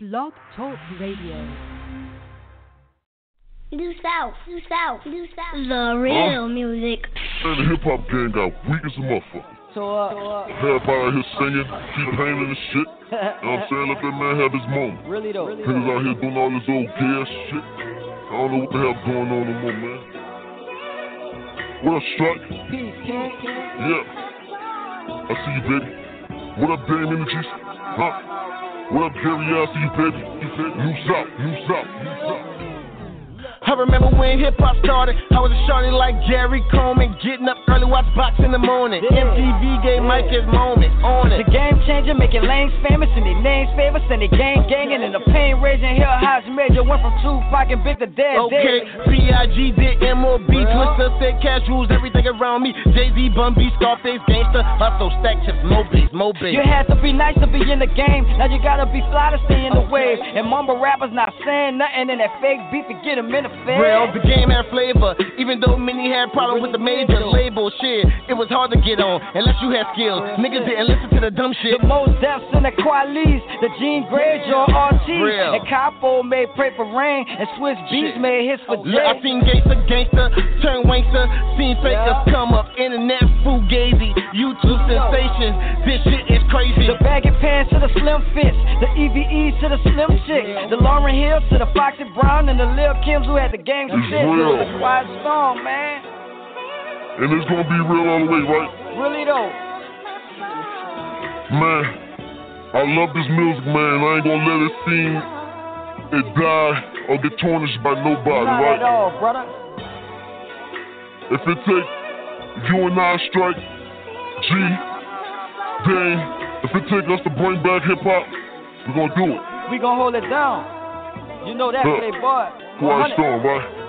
Blog Talk Radio. New South, New South, New South. The real music. And the hip hop gang got weak as a motherfucker. So, uh, Everybody out here singing, keep painting and shit. You know what I'm saying? Let that man have his moment. really though. Niggas out here doing all this old gay ass shit. I don't know what the hell going on no more, man. What up, Strike? Peace, Yeah. I see you, baby. What up, Dame Energies? Huh? Up, see you, baby. You South, New South, New South. I remember when hip hop started. I was a shorty like Gary Coleman, getting up early, watch box in the morning. MTV gave Mike his moment on it. The game changer, making lanes famous and their names famous and they gang ganging and the pain raging. Hill House Major went from Tupac and Big to Dead. Okay. B.I.G. did M.O.B. Twister said cash rules everything around me. Jay-Z, Bun B, Scarface, Gangsta, Hustle, Stack Chips, Mo Bass, Mo Bass. You had to be nice to be in the game. Now you gotta be fly to stay in the wave. And mumble rappers not saying nothing and that fake beef to get them in the. Real, the game had flavor. Even though many had problems with the major label shit, it was hard to get on unless you had skills. Niggas didn't listen to the dumb shit. The most depths in the Qualis, the Gene Greyjoy RT, Real. and Capo made Pray for Rain, and Swizz Beatz made hits for Look, I seen gangster, gangster, turn wankster, seen fakers Yeah. come up, internet fugazi, YouTube sensations. This shit is crazy. The baggy pants to the slim fits, the EVE to the slim chick, the Lauryn Hill to the Foxy Brown, and the Lil Kims who had the gang It's shit. real. The Quiet Storm, man. And it's gonna be real all the way, right? Really though. Man, I love this music, man. I ain't gonna let it seem it die or get tarnished by nobody, Not right? at all, brother. If it take you and I strike, G, Dane, if it take us to bring back hip hop, we're gonna do it. We gonna hold it down. You know that, Look, playboy. Quiet storm, right?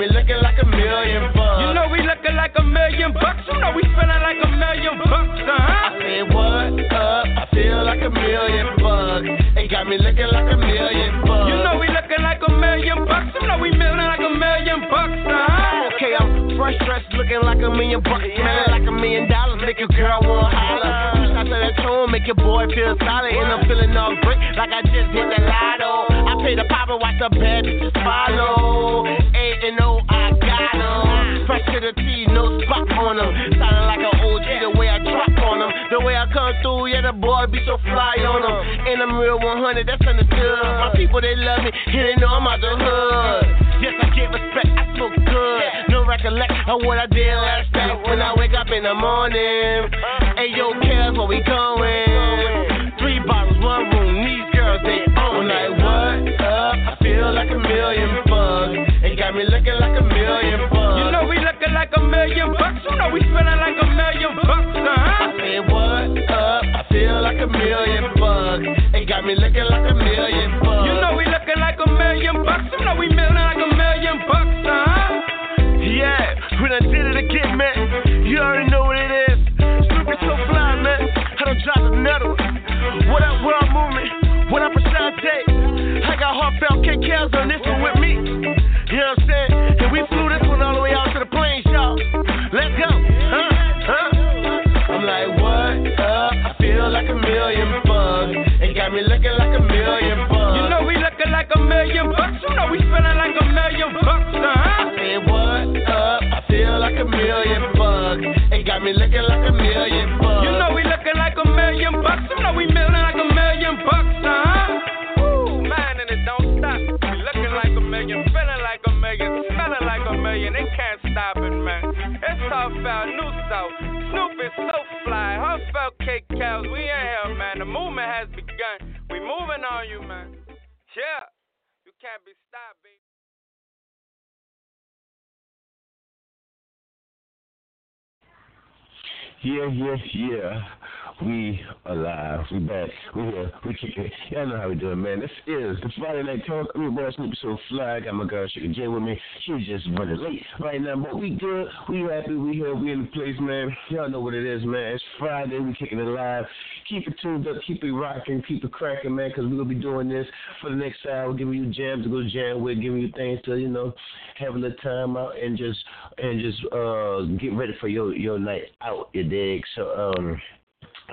Me looking like a million bucks. You know we looking like a million bucks. You know we feeling like a million bucks, I uh-huh. said, what up? I feel like a million bucks. It got me looking like a million bucks. You know we looking like a million bucks. You know we feeling like a million bucks, uh-huh. Okay, I'm fresh dressed, looking like a million bucks, smelling like a million dollars, make a girl wanna holler. Two shots of that tone, make your boy feel solid, and I'm feeling all great, like I just hit the lotto. I pay the pop and watch the bad bitches follow. On 'em. Sounding like an OG the way I drop on 'em. The way I come through, yeah, the boy be so fly on 'em. And I'm real 100, that's understood. My people, they love me, and they know I'm out the hood. Yes, I get respect, I feel good. No recollect of what I did last night when I wake up in the morning. Hey, yo, Kev, where we going? Three bottles, one room, these girls, they own like what up? I feel like a million bucks. It got me looking like a million bucks. Like a million bucks. You know we feeling like a million bucks, huh? I said, what up? million bucks. It got me looking like a million bucks. You know we looking like a million bucks. You know we million like a million bucks, huh? Yeah, we done did it again, man. You already know what it is. Snoopy so fly, man. I don't drop another one. What up, world movement? What up, Asante? I got heartfelt KKs on this one with me. A million bucks. It got me looking like a million bucks. You know we looking like a million bucks. You know we spending like a million bucks, huh? I said, what up? I feel like a million bucks. It got me looking like a million bucks. You know we looking like a million bucks. You know we million like a million bucks, huh? Woo, man, and it don't stop. We looking like a million, feeling like a million, smelling like a million. They can't stop it, man. It's tough out, new south. Snoop is so fly. Heartfelt movement has begun. We moving on you, man. Yeah. You can't be stopped, baby. Yeah, yeah, yeah. We alive. We back. We here. We kicking. Y'all know how we doing, man. This is the Friday Night Talk. I'm your boy Snoopy So Fly. I got my girl Sugar J with me. She's just running late right now, but we good. We happy. We here. We in the place, man. Y'all know what it is, man. It's Friday. We kicking it live. Keep it tuned up. Keep it rocking. Keep it cracking, man, because we're going to be doing this for the next hour. Giving you jams to go jam with. Giving you things to, you know, have a little time out and just and just uh get ready for your, your night out, you dig? So, um,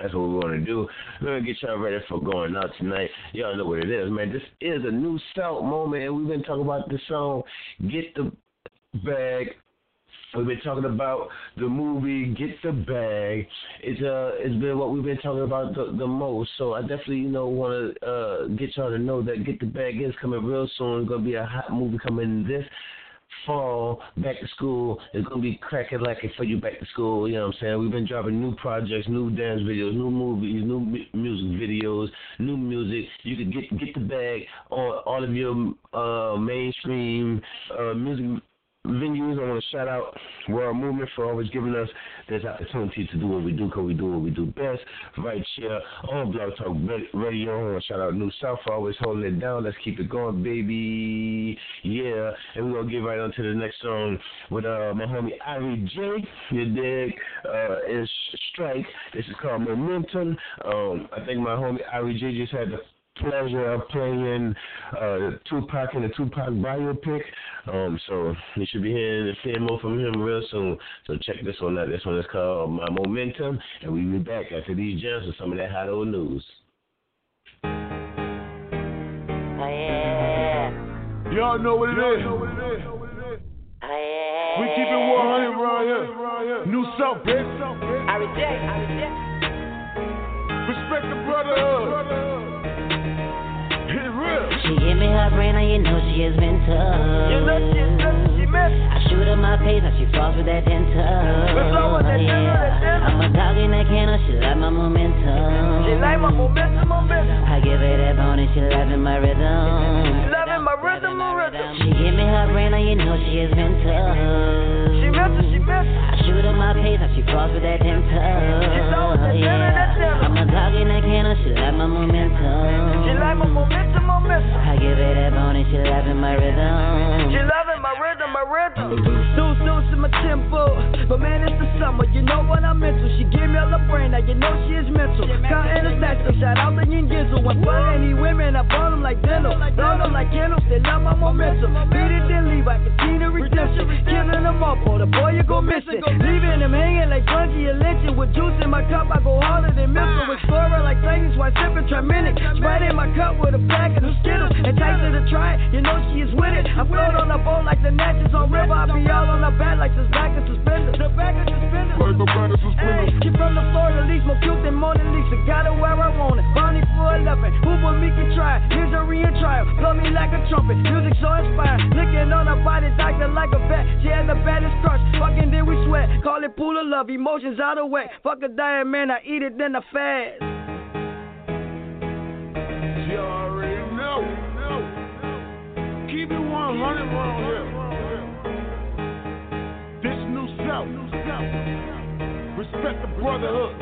that's what we're going to do. We're going to get y'all ready for going out tonight. Y'all know what it is, man. This is a new South moment, and we've been talking about the song Get the Bag. We've been talking about the movie Get the Bag. It's uh, it's been what we've been talking about the, the most. So I definitely, you know, want to uh, get y'all to know that Get the Bag is coming real soon. It's gonna be a hot movie coming this fall, back to school. It's gonna be cracking like it for you back to school. You know what I'm saying? We've been dropping new projects, new dance videos, new movies, new mu- music videos, new music. You can get get the bag on all of your uh, mainstream uh, music venues. I want to shout out World Movement for always giving us this opportunity to do what we do, because we do what we do best. Right here on Blog Talk Radio. I want to shout out New South for always holding it down. Let's keep it going, baby. Yeah. And we're going to get right on to the next song with uh, my homie Irie J. You dig? Uh, is Strike. This is called Momentum. Um, I think my homie Irie J just had the pleasure of playing uh, Tupac in the Tupac biopic. Um, so you should be hearing, hearing more from him real soon. So check this one out. This one is called My Momentum, and we'll be back after these gems with some of that hot old news. Y'all know what it is. We keep it 100 around here. New South, bitch. I reject. I reject. Respect the brotherhood. Hit. She give me her brain, and you know she has been tough. You know she is missed. I shoot her my pace, and she falls with that dental. Let's go with that dental, that dental. I'm a dog in that kennel, she like my momentum. She like my momentum, momentum. I give her that bone, and she loving my rhythm. She loving my rhythm, my rhythm. She give me her brain, and you know she been tough. She missed, she missed. I shoot her my pace, and she falls with that dental. low with that dental, that dental. I'm a dog in that kennel, she like my momentum. She like my momentum, momentum. I give her that bone, and she loving my rhythm. She loving my rhythm. Deuce, deuce in my tempo. But man, it's the summer, you know what I'm into. She give me all the brain, now you know she is mental. Counting the stacks, so shout out to Yin Gizzle. When for any women, I burn them like dental. Blow them like candles, they love my momentum. Beat it, then leave, I can see the redemption. Killing them up, oh, the boy, you go missing. Leaving them hanging like bungee and lynching. With juice in my cup, I go harder than missile. Explorer like Titans, while sipping Treminic. Sprite in my cup with a packet of Skittles. Entice her to try it, you know she is with it. I float on a boat like the Natchez on. I be all on her back like this back of suspenders. The back of suspenders. Like the back suspenders. Hey, she from the Florida least, more cute than Mona Lisa. Got her where I want it. Bonnie for 11. Who but me can try? it? Here's a real trial. Blow me like a trumpet. Music so inspired. Licking on her body, doctor like a vet. She had the baddest crush. Fucking then we sweat. Call it pool of love. Emotions out of whack. Fuck a diet, man. I eat it, then I fast. You already know. Keep it 100 around here. South. Respect the brotherhood.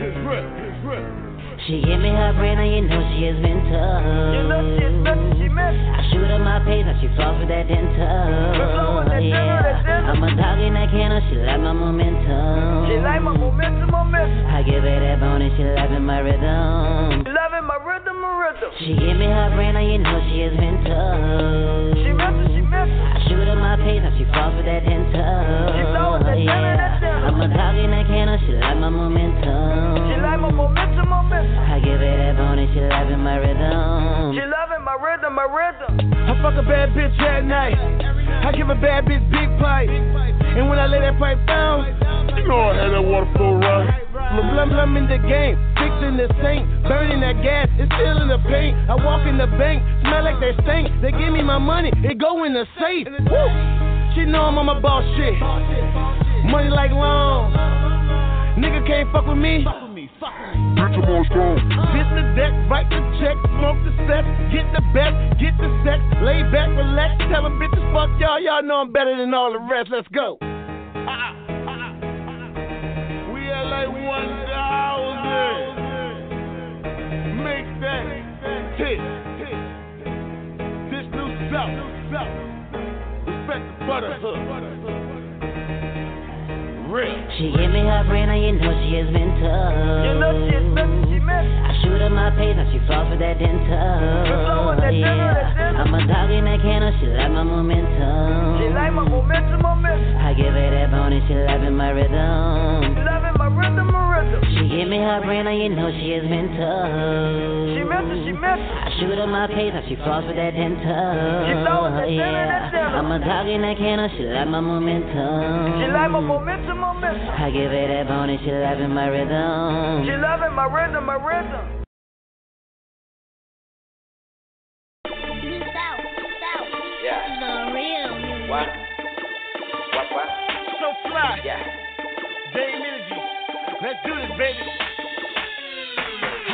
His real. She give me her brain and you know she has been tough. You know she is missing, she. I shoot her my pace and she falls for that dental. Yeah. I'm a dog in that kennel, she like my momentum. She like my momentum, momentum. I give her that bone and she loving my rhythm. She loving my rhythm, my rhythm. She give me her brain and you know she has been tough. She missing, she. I shoot her my pace and she falls for that dental. She that dental. I'm a dog in that kennel, she like my momentum. She like my momentum, momentum. I give her that bone and she loving my rhythm. She loving my rhythm, my rhythm. I fuck a bad bitch at night. I give a bad bitch big pipe. And when I lay that pipe down, You know I had that water flow right. I'm blum blum in the game, fixing the sink, burning that gas, it's still in the paint. I walk in the bank, smell like they stink. They give me my money, it go in the safe. Woo! She know I'm on my boss shit. Money like long. Nigga can't fuck with me. Bitch, I'm on strong. Hit the deck, write the check, smoke the set, get the bet, get the sex, lay back, relax, tell them bitches fuck y'all, y'all know I'm better than all the rest. Let's go. We at like 1,000. Make that hit. This new South. Respect the brotherhood. Real. She give me her brain and you know she has been tough. You know she is missing, she missing. I shoot her my pace and she falls for that dental. with that dental, that dental. I'm a dog in that kennel, she like my momentum. She like my momentum, momentum. I give her that bone and she loving my rhythm. Loving my rhythm, my rhythm. She give me her brain and you know she has been tough. She missing, she missing. I shoot her my pace and she falls with that dental. She know with that dental, that. I'm a dog in that kennel, she like my momentum. She like my momentum, momentum. I give her that bone and she loving my rhythm. She loving my rhythm, my rhythm. Do this, baby.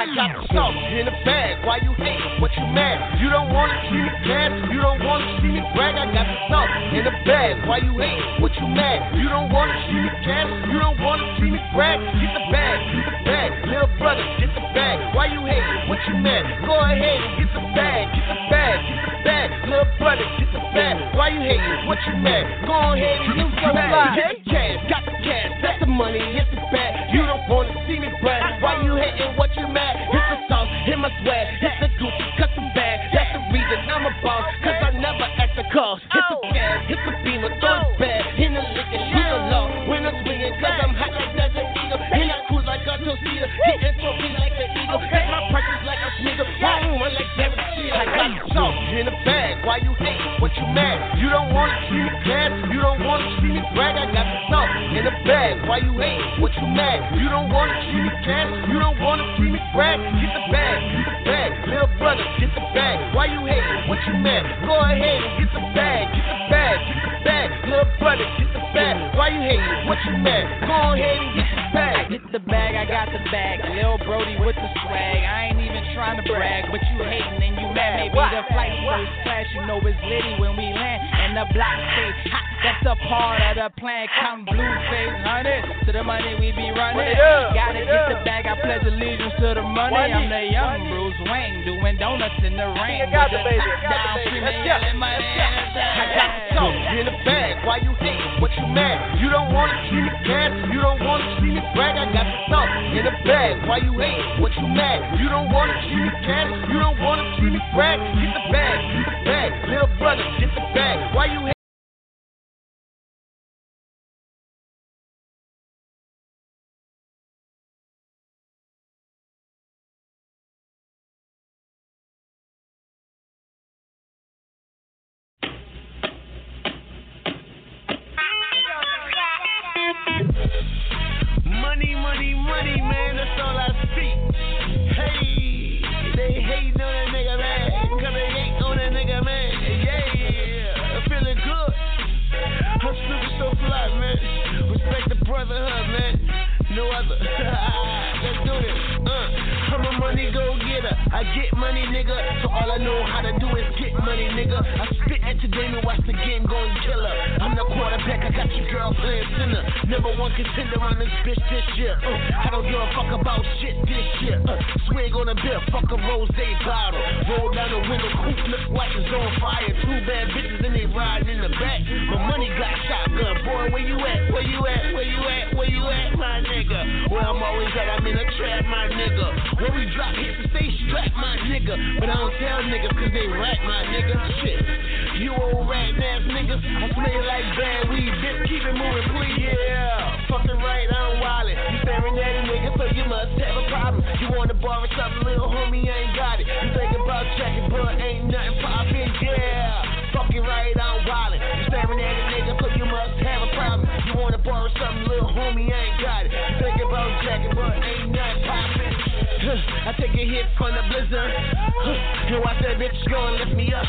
I got the sauce in the bag. Why you hate? What you mad? You don't wanna see me cash. You don't wanna see me brag. I got the sauce in the bag. Why you hate? What you mad? You don't wanna see me cash. You don't wanna see me brag. Get the bag. Get the bag. Little brother, get the bag. Why you hate? What you mad? Go ahead and get the bag. Get the bag. Get the bag. Little brother, get the bag. Why you hate? What you mad? Go ahead and get the bag. Get the cash. Got the cash. That's the money. It's the bag. You don't wanna see me brag. Why you hating? What you mad? It's the sauce, hit my swag, it's the Gucci custom bag. That's the reason I'm a boss, cause I never ask the cost. Hit the oh. gas, hit the beamer, throw it oh. back, in the liquor, shoot the law. When I'm swinging, cause I'm hot like Desert Eagle. And I cruise like a Tosita, hitting for me like the Eagle. Take my prices like a sneaker, boom, run like Derek Cheetah. I got the sauce in the bag, why you hate? What you mad? You don't wanna see me why you hate? What you mad? You don't wanna see me cash, you don't wanna see me brag. Get the bag, get the bag, little brother, get the bag. Why you hate? What you mad? Go ahead and get the bag, get the bag, get the bag, little brother, get the bag. Why you hate? What you mad? Go ahead and get the bag. I the bag, I got the bag. Lil Brody with the swag. I ain't even trying to brag, but you hating and you mad. Maybe the flight first class, you know it's litty when we land. And the block stay hot. That's a part of the plan. Counting blue face, hundred to the money we be running. Gotta get the bag. I pledge allegiance to the money. I'm the young Bruce Wayne doing donuts in the rain. I got the top down, screaming, yelling money. I got the sauce in the bag. Why you hate? What you mad? You don't wanna see me cash. You don't wanna see me brag. I got the sauce in the bag. Why you hate? What you mad? You don't wanna see me cash. You don't wanna see me brag. Get the bag. Get the bag. Little brother, get the bag. Why you hate? Get money, nigga. So all I know how to do is get money, nigga. I spit at your game and watch the game go and kill her. I'm the quarterback, I got your girl playing center. Number one contender on this bitch this year. Uh, I don't give a fuck about shit this year. Uh, swig on a beer, fuck a rose bottle. Roll down the window, coupe look like it's on fire. Two bad bitches and they riding in the back. My money got shotgun, boy. Where you at? Where you at? Where you at? Where you at, my nigga? Where I'm always at, I'm in a trap, my nigga. When we drop hits stay strapped, my nigga. But I don't tell niggas cause they rat, my nigga. Shit. You old rat ass niggas, I smell like bad weed, bitch. Keep it moving, please. Yeah. Fucking right, I'm wildin'. You staring at a nigga, so you must have a problem. You wanna borrow something, little homie, I ain't got it. You think about checking, but ain't nothing poppin', yeah. Fucking right, I'm wildin'. You staring at a nigga, so you must have a problem. You wanna borrow something, little homie, I ain't got it. You think about jacking, but ain't nothing poppin'. I take a hit from the blizzard. And watch that bitch go and lift me up.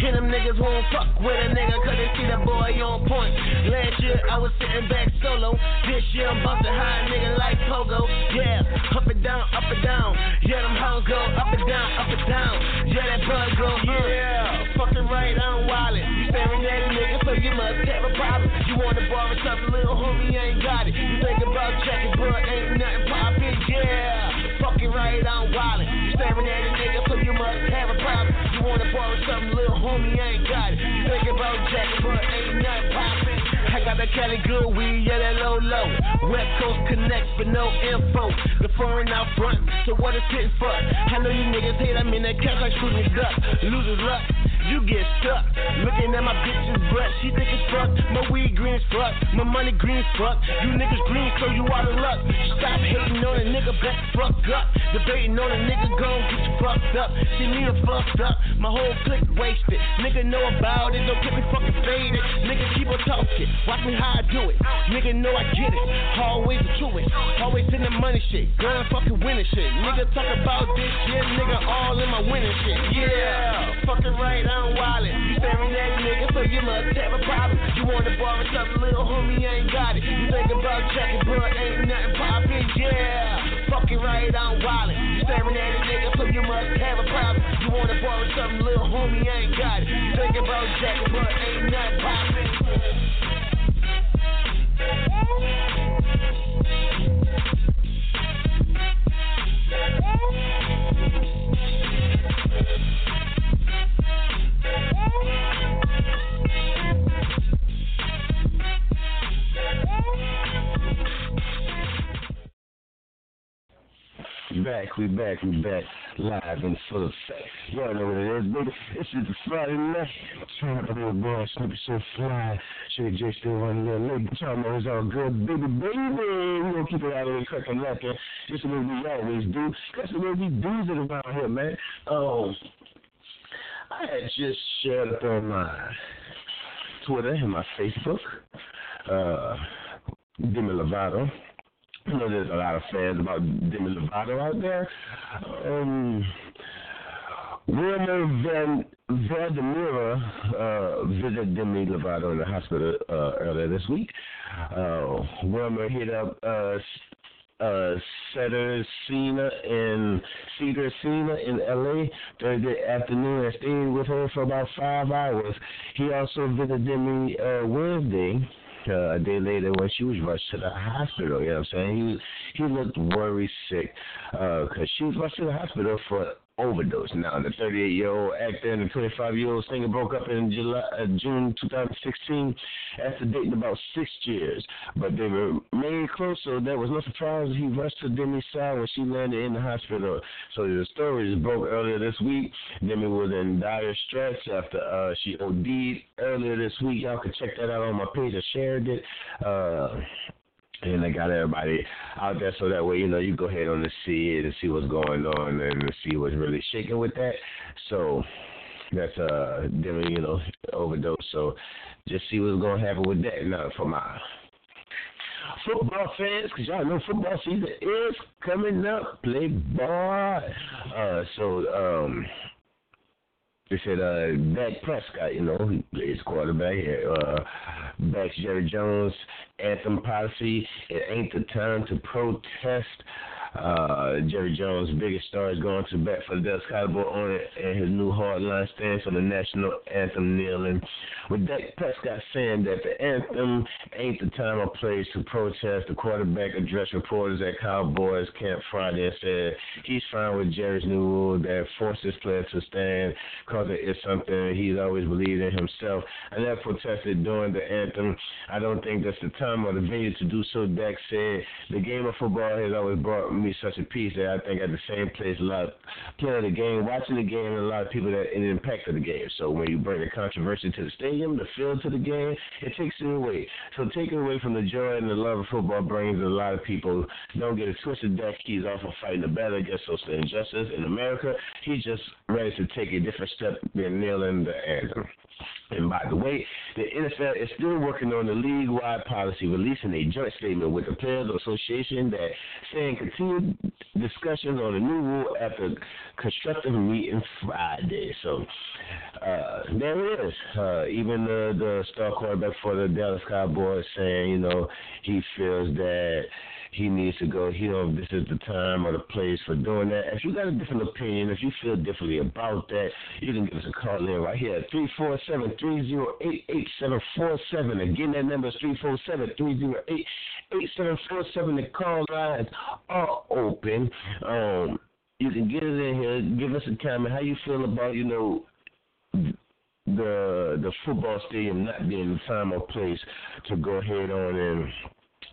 And them niggas won't fuck with a nigga cause they see the boy on point. Last year I was sitting back solo. This year I'm bustin' high nigga like Pogo. Yeah, up and down, up and down. Yeah, them hoes go up and down, up and down. Yeah, that buzz go, yeah. Fucking right, I'm wildin'. You staring at a nigga, so you must have a problem. You wanna borrow something, little homie, ain't got it. You think about checking, but ain't nothing poppin', yeah. Fucking right, I'm wildin'. Staring at a nigga, so you must have a problem. You wanna borrow something, little homie, ain't got it. You think about jacking, but ain't nothing poppin'. I got that Cali good weed, yeah, that low low. West Coast connect, but no info. The foreign out front, so what is it for? I know you niggas hate, I'm in that cash like shooting duck. Losers luck, you get stuck. Looking at my bitch's she think it's fuck. My weed green as fuck, my money green as fuck. You niggas green, so you out of luck. Stop hating on a nigga, back fuck up. Debating on a nigga, gon' get you fucked up. See me a fucked up, my whole clique wasted. Nigga know about it, don't get me fucking faded. Nigga keep on talking, watch me how I do it. Nigga know I get it, always to it. Always in the money shit, going fucking winning shit. Nigga talk about this shit, nigga all in my winning shit. Yeah, fucking right, I'm wildin'. You staring at nigga, so you must have a problem. You wanna borrow something, little homie, I ain't got it. You think about checking, but ain't nothing poppin', yeah. Fucking right, I'm wildin'. You staring at a nigga, so you must have a problem. You wanna borrow something, little homie, I ain't got it. You think about checking, but ain't nothing poppin'. We back, we back, we back, live and full effect. Y'all know what it is, baby. This is the Friday night. Turn up a little boy, Snoopy so fly. Sugar J still running a little late, but y'all know all good, baby, baby. We gonna keep it out of here, cracking lacking, just the way we always do. That's the way we do it around here, man. Oh, I had just shared up on my Twitter and my Facebook, uh, Demi Lovato. I know there's a lot of fans about Demi Lovato out there. Um, Wilmer Van Vladimira uh, visited Demi Lovato in the hospital uh, earlier this week. Uh, Wilmer hit up uh, uh, Cedar Cena in Cedar Cena in L.A. Thursday afternoon and stayed with her for about five hours. He also visited Demi uh, Wednesday uh, a day later when she was rushed to the hospital. You know what I'm saying? He he looked worried sick because uh, she was rushed to the hospital for overdose. Now, the 38 year old actor and the 25 year old singer broke up in July, uh, June 2016 after dating about six years. But they were made close, so there was no surprise he rushed to Demi's side when she landed in the hospital. So the story is broke earlier this week. Demi was in dire straits after uh, she OD'd earlier this week. Y'all can check that out on my page. I shared it. Uh, and they got everybody out there so that way you know you go ahead on to see it and see what's going on and see what's really shaking with that. So that's uh them you know overdose. So just see what's gonna happen with that. Now for my football fans, because y'all know football season is coming up. Play ball. Uh, so um. They said uh Dak Prescott, you know, plays quarterback. Uh backs Jerry Jones, Anthem Policy. It ain't the time to protest. Uh, Jerry Jones' biggest stars going to bat for the Dallas Cowboys on it, and his new hardline stance on the national anthem kneeling. With Dak Prescott saying that the anthem ain't the time or place to protest, the quarterback addressed reporters at Cowboys camp Friday and said he's fine with Jerry's new rule that forces players to stand because it is something he's always believed in himself. I never protested during the anthem. I don't think that's the time or the venue to do so. Dak said the game of football has always brought me such a piece that I think at the same place a lot of playing the game, watching the game, and a lot of people that it impacted the game. So when you bring the controversy to the stadium, the field to the game, it takes it away. So taking away from the joy and the love of football brings a lot of people. Don't get it twisted. Dak he's also fighting the battle against social injustice in America. He's just ready to take a different step than kneeling the anthem. And by the way, the NFL is still working on the league-wide policy, releasing a joint statement with the Players Association that saying continued discussions on the new rule at the constructive meeting Friday. So uh, there it is. Uh, even the the star quarterback for the Dallas Cowboys saying, you know, he feels that he needs to go. He know this is the time or the place for doing that. If you got a different opinion, if you feel differently about that, you can give us a call in right here at 347-308-8747. Again, that number is 347-308-8747. The call lines are open. Um, you can get it in here. Give us a comment. How you feel about, you know, the the football stadium not being the time or place to go ahead on and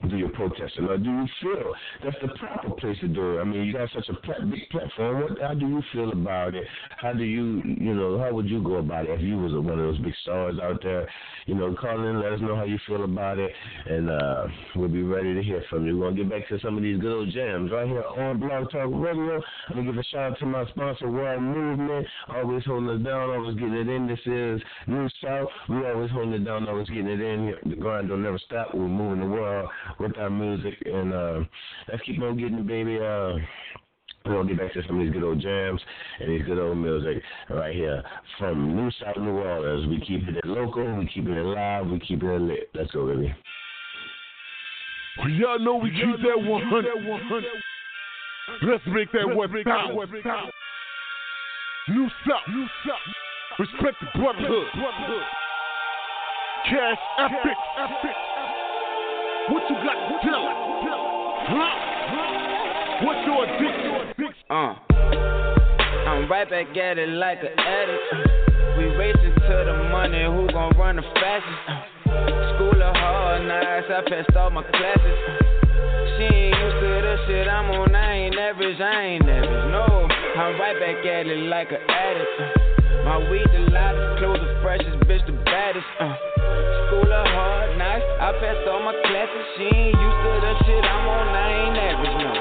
do your protesting? Or do you feel that's the proper place to do it? I mean, you got such a plat- big platform. What, how do you feel about it? How do you, you know, how would you go about it if you was one of those big stars out there? You know, call in, let us know how you feel about it, and uh, we'll be ready to hear from you. We're gonna get back to some of these good old jams right here on Blog Talk Radio. I'm gonna give a shout out to my sponsor, World Movement, always holding us down, always getting it in. This is New South. We always holding it down, always getting it in. The grind don't never stop. We're moving the world with our music, and uh, let's keep on getting it, baby. Uh, we're gonna get back to some of these good old jams and these good old music right here from New South New Orleans. We keep it local, we keep it alive, we keep it lit. Let's go, baby. Well, y'all know we keep that 100. Let's make that West South. New South. New South. Respect the brotherhood. Cash epic. What you got tell? What's your addiction? Uh, I'm right back at it like an addict. We racing to the money, who gon' run the fastest? School of hard knocks, I passed all my classes. She ain't used to this shit I'm on, I ain't average, I ain't average, no. I'm right back at it like an addict. My weed the loudest, clothes the freshest, bitch the baddest. Uh. School of hard knocks, I passed all my classes. She ain't used to the shit I'm on, I ain't average, no.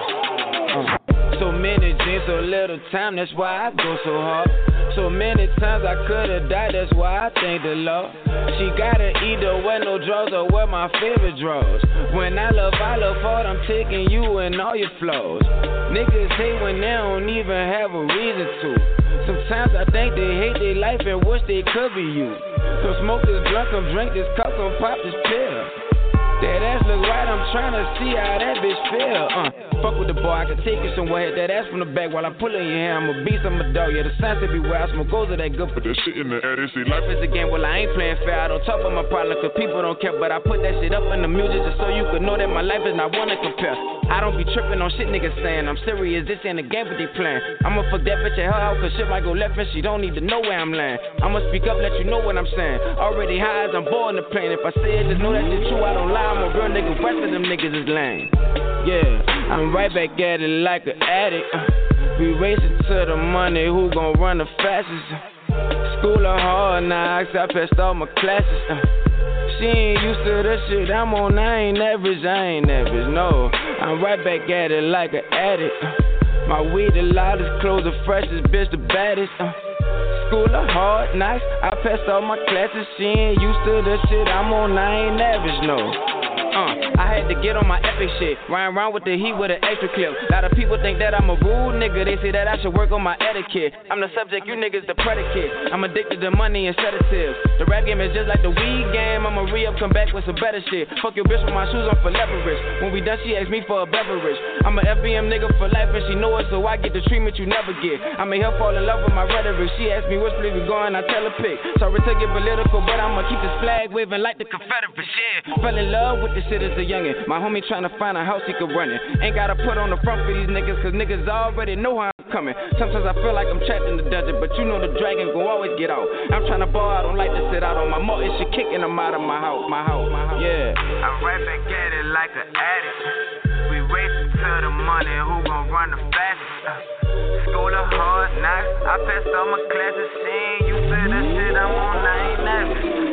Uh. So many dreams, so little time, that's why I go so hard. So many times I could've died, that's why I thank the Lord. She gotta either wear no drawers or wear my favorite drawers. When I love, I love hard, I'm taking you and all your flaws. Niggas hate when they don't even have a reason to. Sometimes I think they hate their life and wish they could be you. So smoke this blunt, come drink this cup, come pop this pill. That ass look right, I'm trying to see how that bitch feel. Uh, fuck with the boy, I can take you somewhere. Hit that ass from the back while I pull in your hair. I'm a beast, I'm a dog. Yeah, the signs beware. I smoke goes are that good, but That shit in the air, they say Life is a game, well, I ain't playing fair. I don't talk about my problem, cause people don't care. But I put that shit up in the music just so you could know that my life is not one to compare. I don't be tripping on shit niggas saying. I'm serious, this ain't a game, but they playing. I'ma fuck that bitch at her house, cause shit might go left and she don't need to know where I'm laying. I'ma speak up, let you know what I'm saying. Already high as I'm bored in the plane. If I say it, just know that shit true. I don't lie, I'm a real nigga. Rest of them niggas is lame. Yeah, I'm right back at it like an addict. Uh, we racing to the money, who gon' run the fastest? Uh, School of hard knocks, I passed all my classes. Uh, she ain't used to the shit I'm on, I ain't average, I ain't average, no. I'm right back at it like an addict. Uh, my weed the loudest, clothes the freshest, bitch the baddest. Uh, School of hard knocks, I passed all my classes. She ain't used to the shit I'm on, I ain't average, no. Uh, I had to get on my epic shit. Riding around with the heat with an extra clip. A lot of people think that I'm a rude nigga. They say that I should work on my etiquette. I'm the subject, you niggas the predicate. I'm addicted to money and sedatives. The rap game is just like the weed game. I'ma re up, come back with some better shit. Fuck your bitch with my shoes on for leverage. When we done, she asked me for a beverage. I'm a FBM nigga for life and she know it, so I get the treatment you never get. I made her fall in love with my rhetoric. She asked me which place we going, I tell her pick. Sorry to get political, but I'ma keep this flag waving like the Confederates. Yeah, fell in love with this shit as a youngin'. My homie tryna find a house he could run it. Ain't gotta put on the front for these niggas, cause niggas already know how I'm coming. Sometimes I feel like I'm trapped in the dungeon, but you know the dragon gon' always get out. I'm tryna ball, I don't like to sit out on my. It's shit kicking them out of my house, my house, my house. Yeah. I rap and get it like an addict. We racing to the money, who gon' run the fastest? Uh, school of hard knocks, I passed all my classes, seeing you feel the shit I'm I ain't nervous.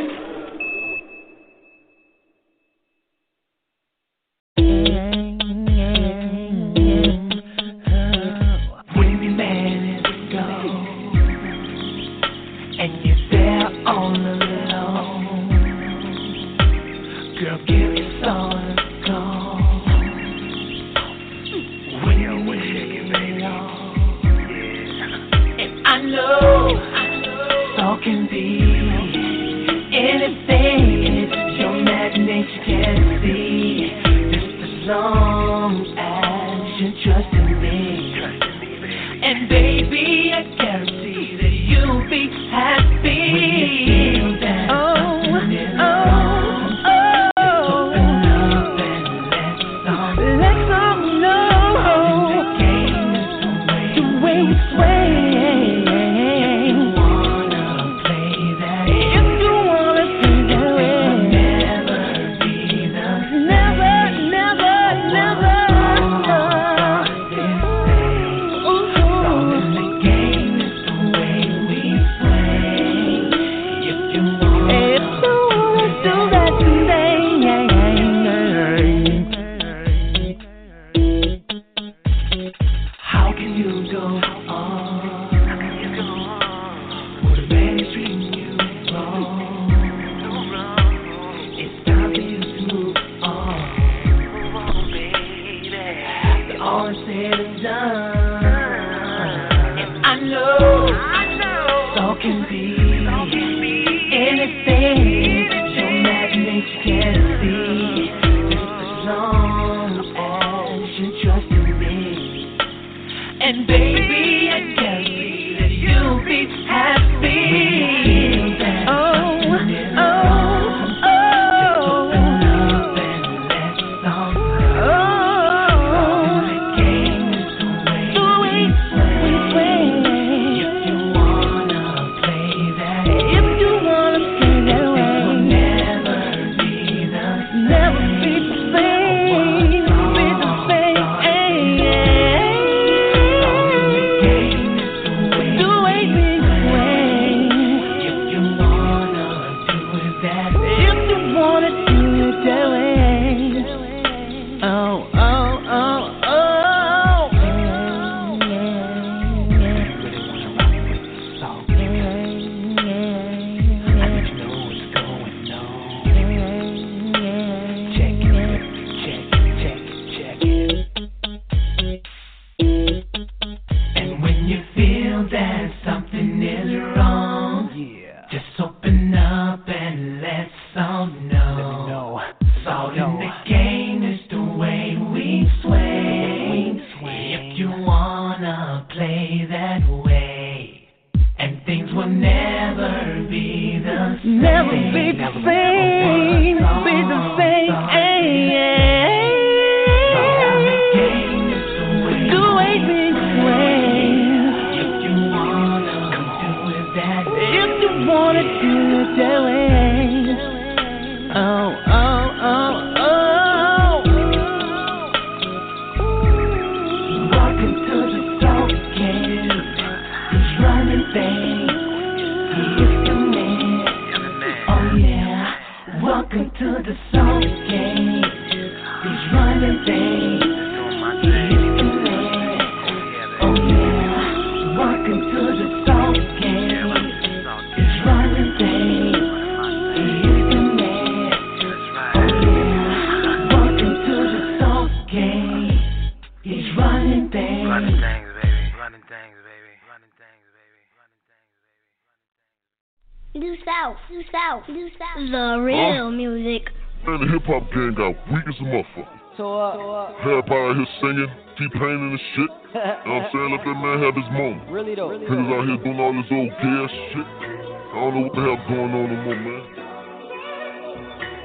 New South, New South, New South. The real music. Man, the hip hop game got weak as a motherfucker. So uh, up. Everybody out here singing, T-Pain and the shit. You know what I'm saying? Let that man have his moment. Really though. Niggas out here doing all this old gay ass shit. I don't know what the hell going on no more, man.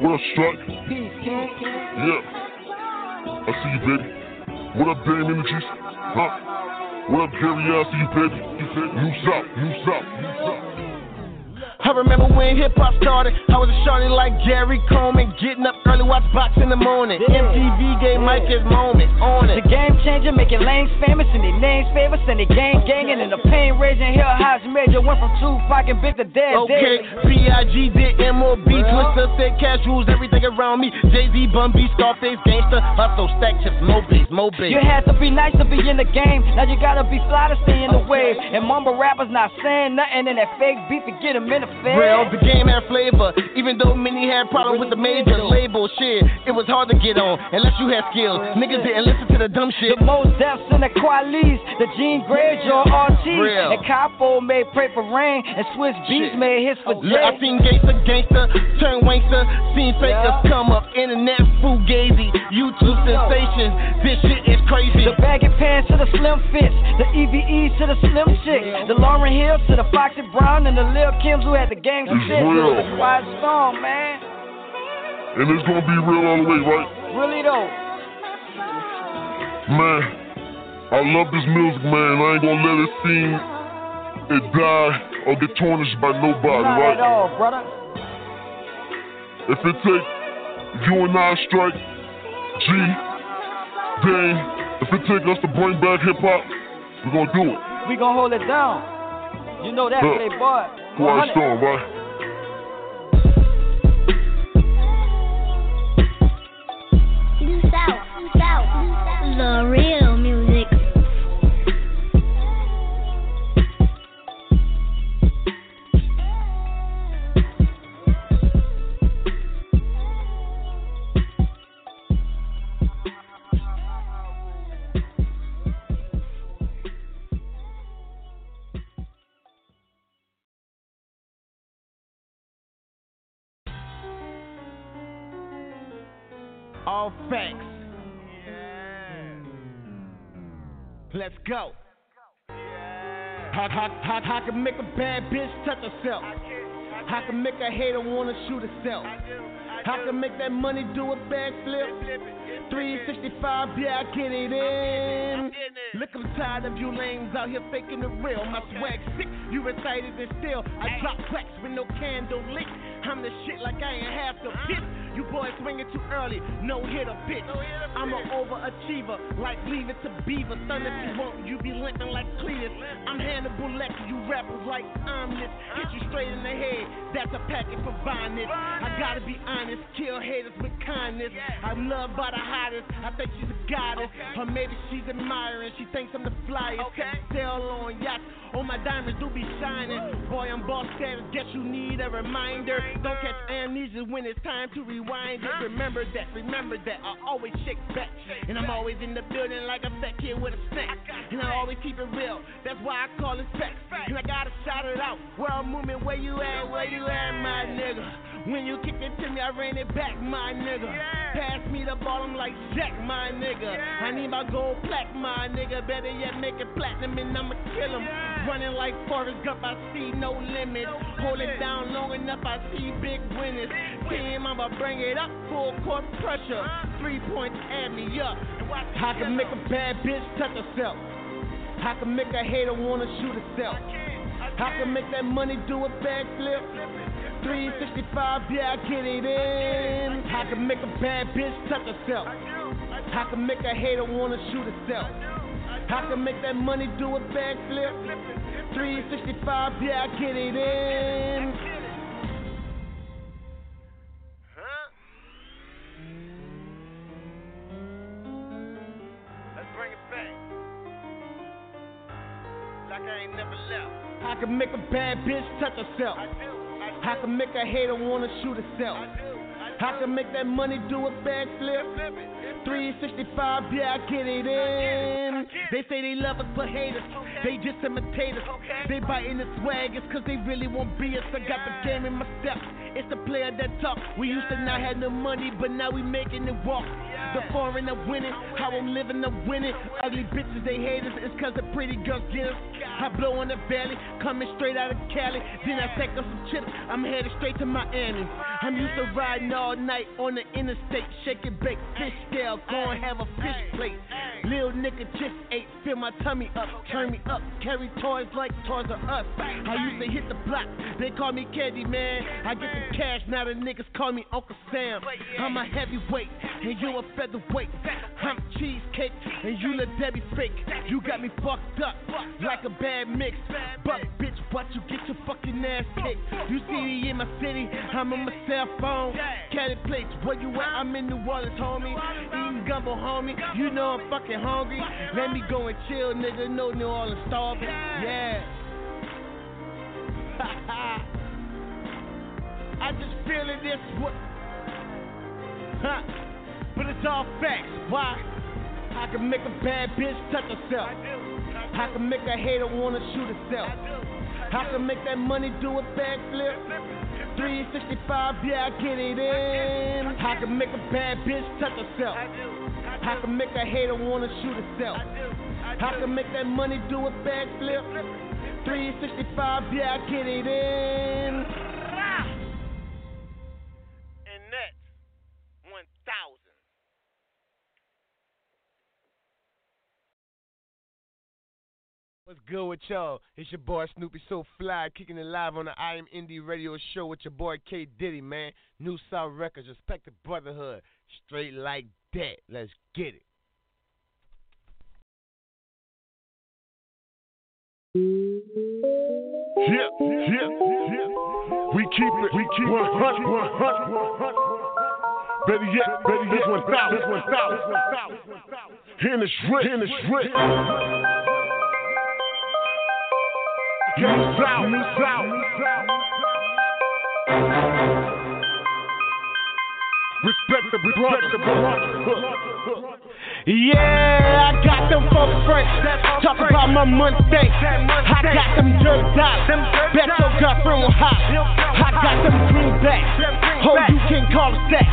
What up, Strike? Peace, King. Yeah. I see you, baby. What up, Dame Energies? Huh? What up, Gary? I see you, baby. You said New South, New South, New South. I remember when hip hop started. I was a shorty like Gary Coleman, getting up early, watch box in the morning. MTV gave Mike his moment on it. The game changer, making lanes famous and their names famous and they gang ganging and the pain raging. Hell, House Major went from Tupac and Big to Dead. Okay, B.I.G. did M.O.B. Twister said cash rules everything around me. Jay Z, Bun B, Scarface, Gangsta, hustle, stack chips, mo bass, mo bass. You had to be nice to be in the game. Now you gotta be fly to stay in the wave. And mumble rappers not saying nothing and that fake beef to get them in the. Real, the game had flavor. Even though many had problems with the major label shit, it was hard to get on unless you had skills. Niggas didn't listen to the dumb shit. The Mos Defs in the Kwelis, the Jean Grae, Joe RT, Real. and Capo made Pray for Rain, and Swizz Beatz made hits for Look, I seen gangster, gangster, turn wankster, seen fakers Yeah. come up, internet fugazi, YouTube sensations. This shit is crazy. The baggy pants to the slim fits, the EVEs to the slim chick, the Lauryn Hills to the Foxy Brown, and the Lil Kims who had the gang It's shit. It real. was a quiet storm, man. And it's gonna be real all the way, right? Really though. Man, I love this music, man. I ain't gonna let it seem it die or get tarnished by nobody, Not right? at all, brother. If it take you and I strike, G, Dane, if it take us to bring back hip hop, we're gonna do it. We gonna hold it down. You know that, Look, playboy. Quiet 100. storm, right? The real Let's go. How, how, how, how can make a bad bitch touch herself? How can make a hater wanna shoot herself? How can make that money do a backflip? 365, yeah, I get it in. Look, I'm tired of you lames out here faking the real. My swag sick, you recited it still. I drop tracks with no candle lit. I'm the shit like I ain't half the bitch. You boys swinging too early, no hitter bitch. I'm an overachiever, like leave it to Beaver. Son, if you want, you be limping like Cletus. I'm Hannibal Lecter, you rappers like omelets. Hit you straight in the head, that's a packet for violence. I gotta be honest, kill haters with kindness. I'm loved by the hottest, I think she's a goddess. Or maybe she's admiring, she thinks I'm the flyest. Sail on yachts, all my diamonds do be shining. Boy, I'm boss status, guess you need a reminder. Don't catch amnesia when it's time to rewind it. Remember that, remember that, I always shake back. And I'm always in the building like a fat kid with a snack. And I always keep it real, that's why I call it facts. And I gotta shout it out. World movement, where you at, where you at, my nigga? When you kick it to me, I ran it back, my nigga. Pass me the ball, I'm like Jack, my nigga. I need my gold plaque, my nigga. Better yet, make it platinum and I'ma kill him. Running like Forrest Gump, I see no limit. Hold it down long enough, I see big winners. Team, I'ma bring it up, full court pressure. Three points, add me up. I can make a bad bitch touch herself. I can make a hater wanna shoot herself. I can make that money do a backflip. 365, yeah, I get it in. I can make a bad bitch touch herself. I can make a hater wanna shoot herself. I can make that money do a backflip. 365, yeah, I get it in. Let's bring it back. Like I ain't never left. I can make a bad bitch touch herself. I can make a hater wanna shoot herself. I can make that money do a backflip. 365, yeah, I get it in. They say they love us but hate us. They just imitate us. They biting the swag, it's cause they really won't be us. I got the game in my step. It's the player that talk. We used to not have no money, but now we making it walk. The foreign are winning, how I'm living I'm winning. Ugly bitches, they hate us, it's cause the pretty girls get us. I blow on the valley, coming straight out of Cali. Then I take up some chips, I'm headed straight to Miami. I'm used to riding all night on the interstate, shaking bake, fish scale, go and have a fish plate. Lil nigga just ate, fill my tummy up, turn me up, carry toys like toys are us. I used to hit the block, they call me Candy Man. I get the cash, now the niggas call me Uncle Sam. I'm a heavyweight, and you a featherweight. I'm cheesecake, and you little Debbie fake. You got me fucked up like a bad mix. But bitch, what you get your fucking ass kicked? You see me in my city, I'm on my cell phone. Caddy plates, where you at? I'm in New Orleans, homie. Eating gumbo, homie. You know I'm fucking hungry. Let me go and chill, nigga. No New Orleans starving. Yeah. I just feeling this. What? Huh? But it's all facts. Why? I can make a bad bitch touch herself. I can make a hater wanna shoot herself. I can make that money do a backflip. 365, yeah, I get it in. I can make a bad bitch touch herself. I can make a hater wanna shoot herself. I can make that money do a backflip. 365, yeah, I get it in. What's good with y'all? It's your boy Snoopy So Fly, kicking it live on the I Am Indie Radio Show with your boy K Diddy, man. New South Records, respect the brotherhood, straight like that. Let's get it. Yeah, yeah, yeah. We keep it, we keep 100, 100, 100. Better yet, better yet, 1,000, 1,000. In the strip, in the strip. New South, New South. Respect. Yeah, I got them folks. Talk about my Mustang. I got them dirt dots. Bet your girlfriend will hop. I got them greenbacks. Oh, you can call it that.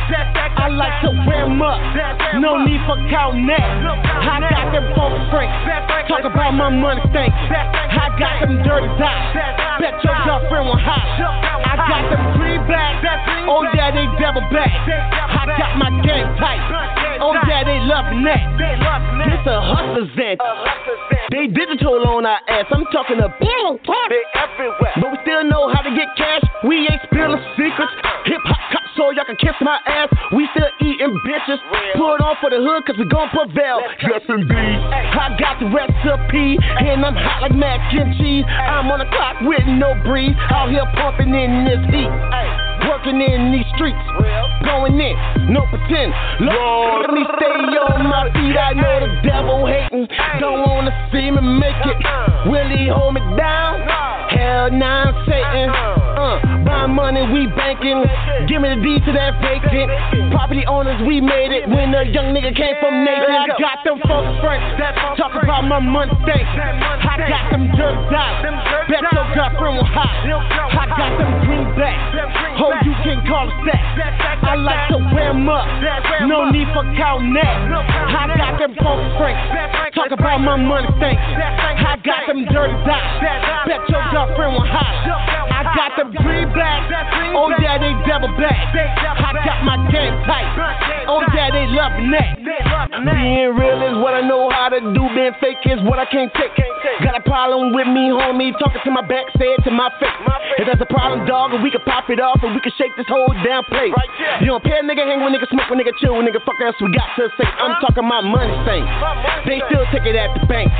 I like to wear 'em up. No need for counting that. I got them folks French. Talk about my Mustang. I got them dirty dots. Bet your girlfriend will hop. I got them greenbacks. Oh, yeah, they double back. I got my game tight. Oh, yeah, they loving that. This a hustler's anthem. They digital on our ass. I'm talking a billion cash. They everywhere. But we still know how to get cash. We ain't spilling secrets. Hip hop cop so y'all can kiss my ass. We still eating bitches. Put on for the hood cause we gon' prevail. Yes, indeed. I got the recipe. And I'm hot like mac and cheese. I'm on the clock with no breeze. Out here pumping in this heat. Working in these streets. Going in. No pretend. Lord, let me stay on my feet. I know the devil hating. Don't wanna see me make it. Will he hold me down? Hell nah, Satan. Uh, buy money, we banking. Give me the deed to that vacant. Property owners, we made it. When a young nigga came from Nathan, I got them folks French. Talk about my Mustang. I got them dirt dots. Bet your girlfriend will hop. I got them greenbacks. Oh, you can call it that. I like to wear 'em up. No need for counting that. I got them folks French. Talk about my money Mustang. I got them dirty dots. Bet your girlfriend will hop. I got them greenbacks. Oh yeah, they double back. I got my game tight. Oh yeah, they loving that. Being real is what I know how to do. Being fake is what I can't take. Got a problem with me, homie. Talking to my back, say it to my face. If that's a problem, dog, and we can pop it off and we can shake this whole damn place. You don't pay a nigga, hang with nigga, smoke with nigga, chill with nigga, fuck else we got to say. I'm talking my money thing. They still take it at the bank.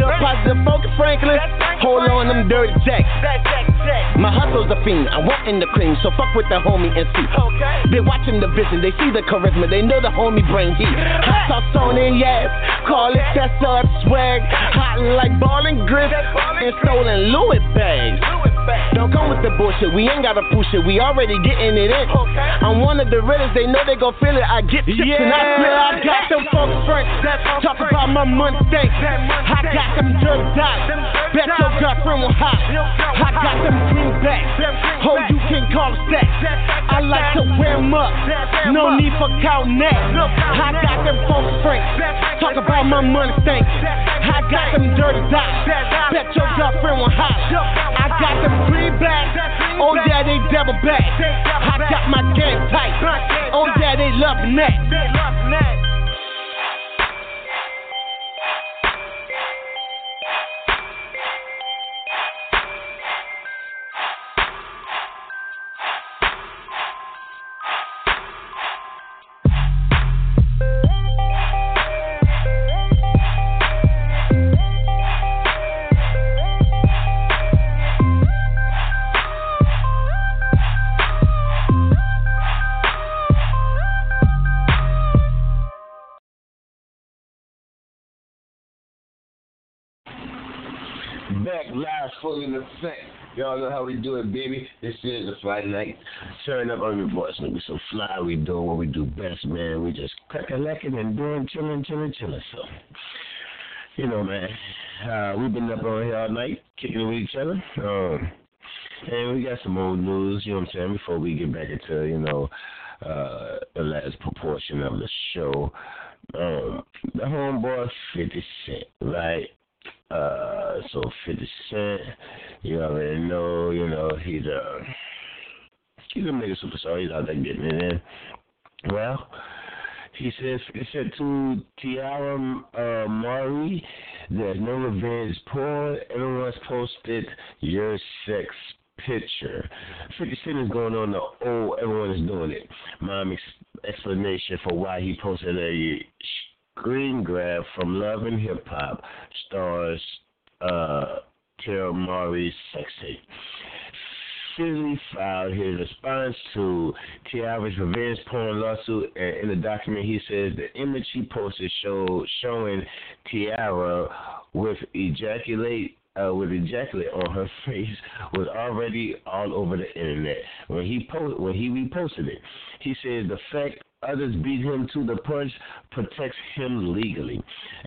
The positive focus, Franklin. Hold on, them dirty jacks. My hustle's a fiend. I want in the cream, so fuck with the homie and see. They watching the vision, they see the charisma, they know the homie bring heat. Hot sauce on it, yes. Call it that's up swag. Hot like ball and grip and stolen Louis bags. Don't Fuck on with the bullshit, we ain't gotta push it, we already getting it in. I'm one of the realest, they know they gon' feel it. I get chips Yeah. and I split, I got them folks frank. Talk about my money stank. I got them dirt dots. Bet your girlfriend will hop. I got them greenbacks. Oh, you can call stacks. I like to wear 'em up. No need for cow neck. I got them folks frank. Talk about my money stank. I got them dirty dots. Bet your girlfriend will hop. I got them greenbacks. Oh yeah, they double back. I got my game tight. Oh yeah, they loving that. Fully in effect. Y'all know how we do it, baby. This is a Friday night. Turn up on your voice, man. We so fly. We doing what we do best, man. We just cracking and doing, chilling, chilling, chilling. So, you know, man, uh, we've been up on here all night, kicking it with each other. Um, and we got some old news, you know what I'm saying, before we get back into, you know, uh, the last proportion of the show. Um, the homeboy 50 Cent, right? Uh, so 50 Cent, you already know, you know, he's a, he's a mega superstar. He's out there getting it in. Well, he says, he said to Teairra uh, Mari, there's no revenge porn. Everyone's posted your sex picture. 50 Cent is going on the oh, everyone is doing it. Mom ex- explanation for why he posted a screen grab from Love and Hip Hop stars uh, Teairra Mari's sex tape. Philly filed his response to Teairra's revenge porn lawsuit, and in the document he says the image he posted showed showing Tiara with ejaculate uh, with ejaculate on her face was already all over the internet when he post when he reposted it. He says the fact others beat him to the punch protects him legally.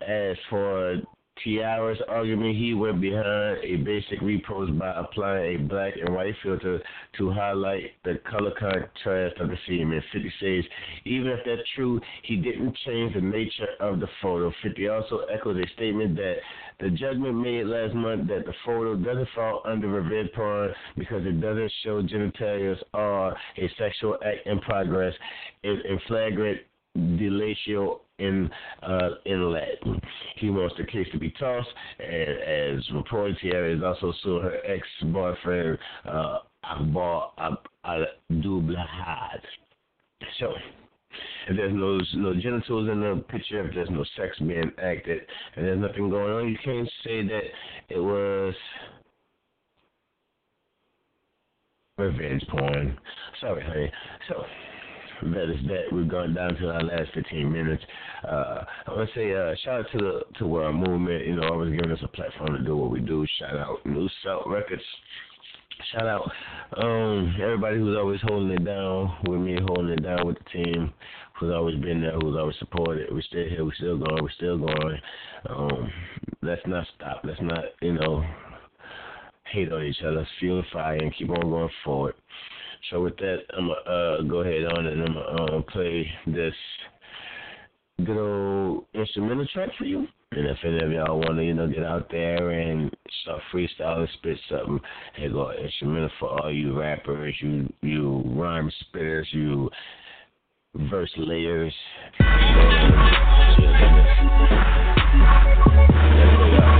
As for Teairra's argument, he went behind a basic repost by applying a black and white filter to highlight the color contrast of the semen. 50 says, even if that's true, he didn't change the nature of the photo. 50 also echoes a statement that the judgment made last month that the photo doesn't fall under revenge porn because it doesn't show genitalia or a sexual act in progress is in flagrant delatio in uh, in Latin. He wants the case to be tossed, and as reported, Teairra is also suing her ex-boyfriend uh, Akbar Abdul-Ahad. So, if there's no no genitals in the picture, if there's no sex being acted, and there's nothing going on, you can't say that it was revenge porn. Sorry, honey. So that is that. We've gone down to our last 15 minutes. Uh, I want to say uh, shout out to the to our movement. You know, always giving us a platform to do what we do. Shout out New South Records. Shout out um, everybody who's always holding it down with me, holding it down with the team, who's always been there, who's always supported. We're still here, we're still going, we're still going. Um, let's not stop. Let's not, you know, hate on each other. Fuel the fire and keep on going forward. So with that, I'm gonna uh, go ahead on and I'm gonna uh, um, play this good old instrumental track for you. And if any of y'all want to, you know, get out there and start freestyling, spit something, hey, go instrumental for all you rappers, you you rhyme spitters, you verse layers. So, yeah,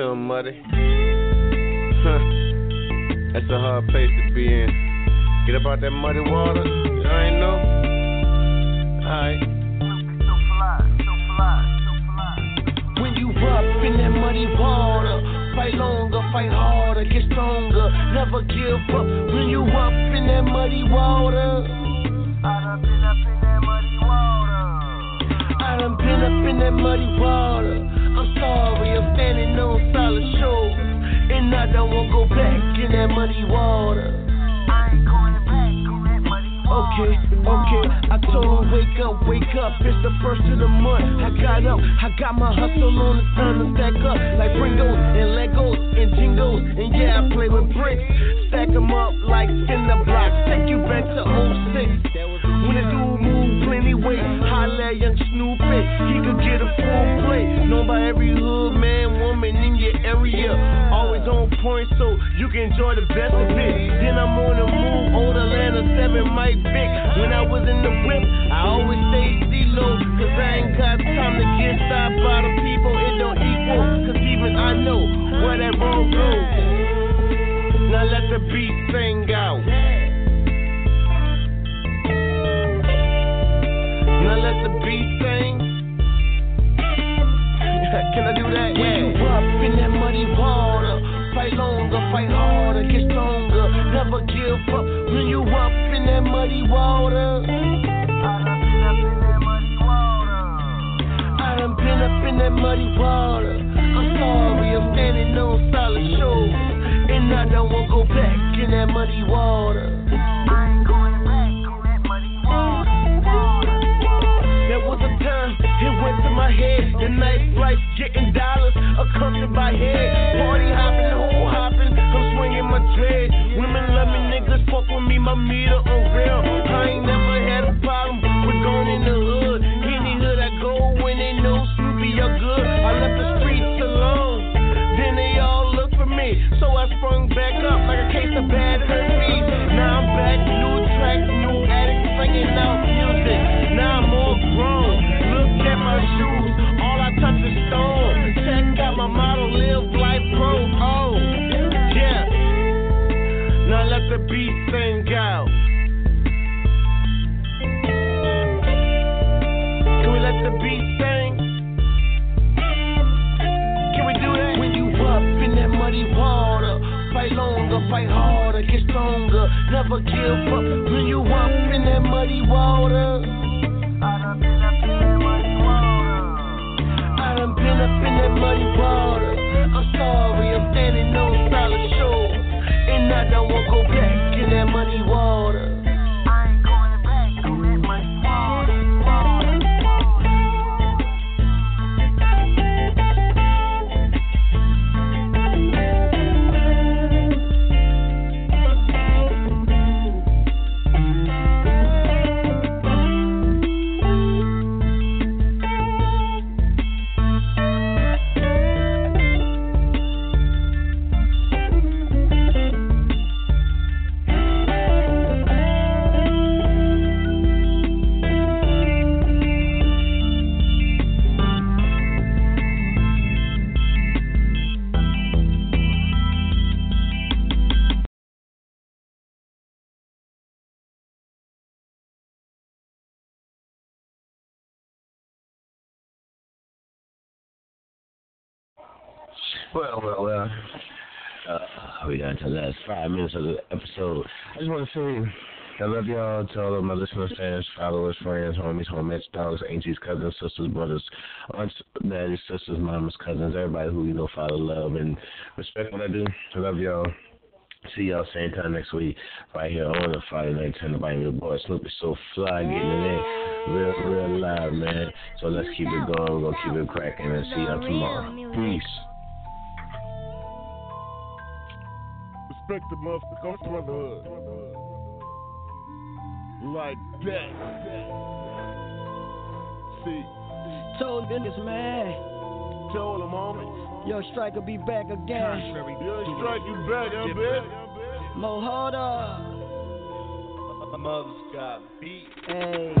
Muddy. That's a hard place to be in. Get up out that muddy water. You ain't know. I don't wanna go back in that muddy water. Okay, okay. I told her, wake up, wake up. It's the first of the month. I got up, I got my hustle on. It's time to stack up. Like Pringles and Legos and Jingles. And yeah, I play with bricks. Stack them up like cinder blocks. Take you back to 06. When the dude plenty weight, holla young Snoopy. He could get a full plate. Known by every hood, man, woman in your area. Always on point, so you can enjoy the best of it. Then I'm on the move, old Atlanta 7 Mike Vick. When I was in the whip, I always stayed D-low. Cause I ain't got time to get stopped by the people. It don't equal, cause even I know where that road goes. Now let the beat sing Well, well, well. Uh, we got to the last five minutes of the episode. I just want to say I love y'all to all of my listeners, fans, followers, friends, homies, homies, dogs, aunties, cousins, sisters, brothers, aunts, daddies, sisters, mamas, cousins, everybody who you know, follow, love, and respect what I do. I love y'all. See y'all same time next week, right here on the Friday Night Ten by your boy Snoopy So Fly getting it in real, real live, man. So let's keep it going. We're gonna keep it cracking and see y'all tomorrow. Peace. Respect the motherfucking brotherhood. Like that. See, Told niggas, man. told him, homie. Yo, Striker be back again. Yeah, strike you back, huh, bitch? Mo Harder. Mother's got beat. Hey.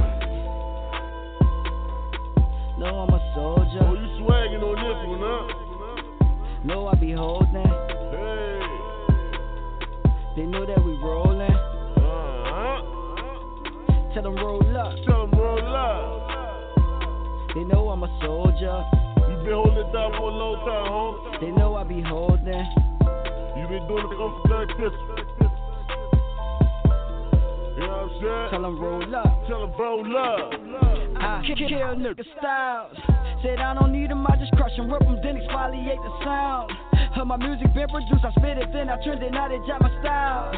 No, I'm a soldier. Oh, you swagging on this Know I be holding. Been holding it down for a long time, homie. They know I be holding. You been doing it for like this. You know what I'm saying? Tell them roll up. Tell them roll up. I kill nigga styles. Said I don't need them, I just crush them, rip them, then exfoliate the sound. Heard my music been produced, I spit it, then I trend it, now they jam my style.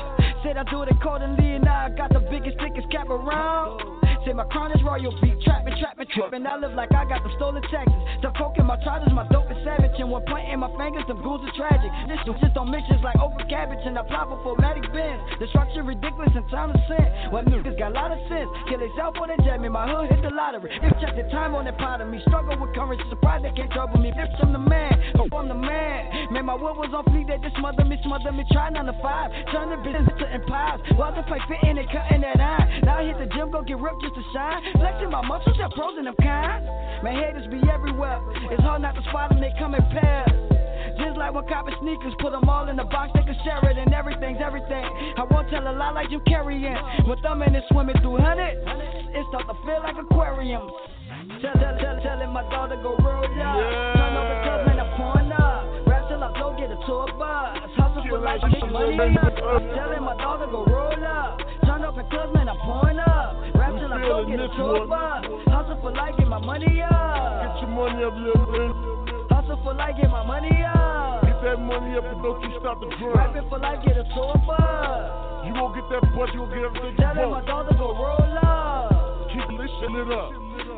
Said I do it accordingly, and now I got the biggest, thickest cap around. Say my crown is royal beat, trap me, trap me, trippin'. I live like I got the stolen taxes. The coke in my trousers, my dope is savage. And one point in my fingers, them ghouls are tragic. This just on missions like open cabbage. And I fly for formatic bins. The structure ridiculous and time to sin. Well, niggas got a lot of sense. Kill themselves or they jam me. My hood hit the lottery. If check the time on that part of me. Struggle with currency, surprised they can't trouble me. If I'm the man, oh, I'm the man. Man, my wood was on fleek, they just smother me, smother me. Try nine to five. Turn the business to empires. While the fight fitting and cutting that iron. Now I hit the gym, go get ripped just to shine. Flexing my muscles, got pros in them kind. Man, haters be everywhere. It's hard not to spot them, they come in pairs. Just like when copper sneakers, put them all in the box, they can share it, and everything's everything. I won't tell a lie like you carrying. When thumbing and swimming through hundreds, it start to feel like aquariums. Tell, tell, tell, telling my daughter go roll up. Turn over clubs, man, I'm pouring up. Rap till I blow, get a tour bus. Hustle for life, get money up. Telling my daughter go roll up. Turn up in clubs, man, I'm up. Rap till I blow, get a tour bus. Hustle for life, get my money up. Get your money up, little man. Hustle for life, get my money up. Get that money up and don't you stop the grind. Rapping for life, get a tour bus. You won't get that bus, you won't get everything you Telling my want. daughter go roll up. Keep this shit lit up.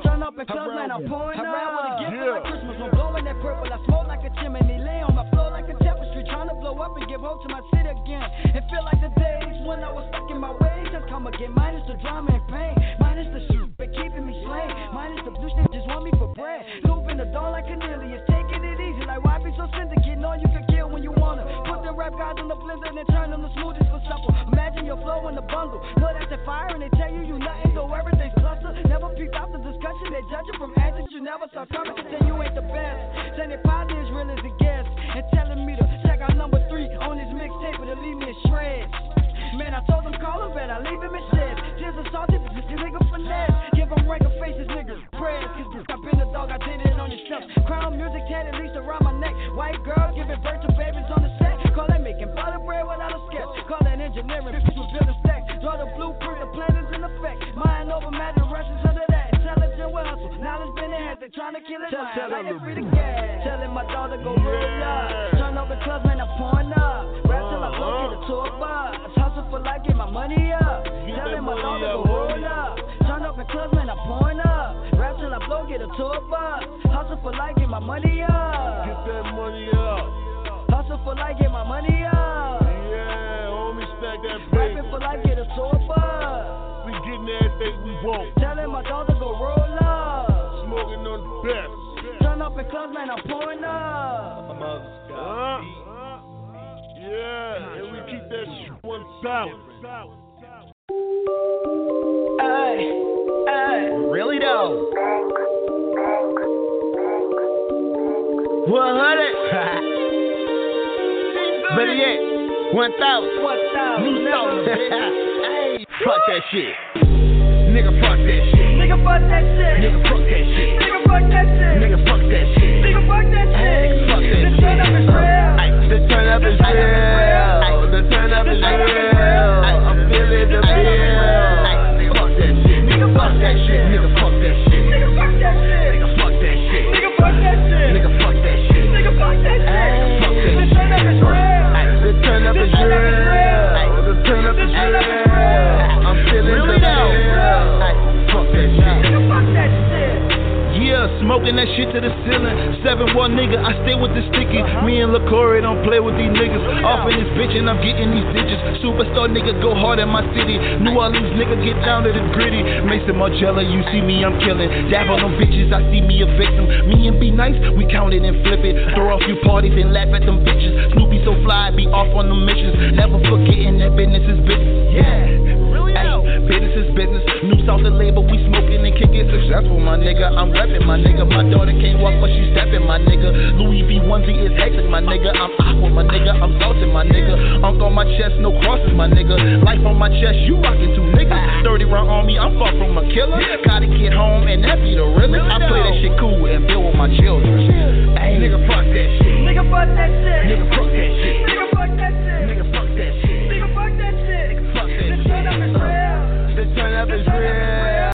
Turn up in clubs, man, I'm pouring up. I rap with a gift Yeah. like Christmas. I'm blowing that purple. I smoke like a chimney. Lay on my floor like a tapestry. Trying to blow up and give hope to my city again. It feel like the days when I was stuck in my ways has come again. Minus the drama and pain. Minus the shit been keeping me slain. Minus the blue shit just want me for bread. Looping the door like Cornelius. Taking it easy. Like why be so syndicate? Know you can kill when you wanna. Put the rap guys in the blender and turn them to smoothies for supper. Imagine your flow in the bundle. Know that's a fire and they tell you you nothing. Go everything's cluster. Never peep out the discussion. They judge you from answers you never saw coming. Say you ain't the best. Saying they probably did it on your steps. Crown music tatted least around my neck. White girl giving birth to babies on the set. Call that making butter bread without a sketch. Call that engineering, bitch, we build a stack. Draw the blueprint, the plan is in effect. Mind over matter, rushes under that. Intelligent with hustle. Knowledge been enhanced, they trying to kill it. Tell, tell like free gas. For life, get my money up. Get that money up. Hustle for life, get my money up. Yeah, homie, stack that paper. Rapping for life, get a tour bus. We getting everything we want. Telling my daughter go roll up. Smoking on the best. Turn up in clubs, man, I'm pouring up. Huh? Yeah, and we keep that shit one thousand. Hey, hey. Really though. One hundred. Better yet, one thousand. One thousand. New song. Fuck that shit. Nigga, fuck that shit. Nigga, fuck that shit. Nigga, fuck that shit. Nigga, fuck that shit. Nigga, fuck that shit. Nigga, fuck that shit. Fuck that The shit. turn up is real. The turn up is real. The turn up is real. Smoking that shit to the ceiling. Seven one nigga, I stay with the sticky. Me and LaCory don't play with these niggas. Off in this bitch and I'm getting these digits. Superstar nigga go hard in my city. New Orleans nigga get down to the gritty. Maison Margiela, you see me, I'm killing. Dab on them bitches, I see me a victim. Me and be nice, we count it and flip it. Throw off you parties and laugh at them bitches. Snoopy so fly, be off on the missions. Never forgetting that business is business. Yeah, business is business. New South the label, we smoking and kicking successful, my nigga. I'm repping, my nigga. My daughter can't walk, but she stepping, my nigga. Louis V onesie is hectic, my nigga. I'm aqua, my nigga. I'm salted, my nigga. Unk on my chest, no crosses, my nigga. Life on my chest, you rockin' two niggas. 30 round on me, I'm far from a killer. Gotta get home, and that be the realest. I play that shit cool and build with my children. Hey, nigga, fuck that shit. Nigga, fuck that shit. Nigga, fuck that shit. Nigga, fuck that shit. Is real.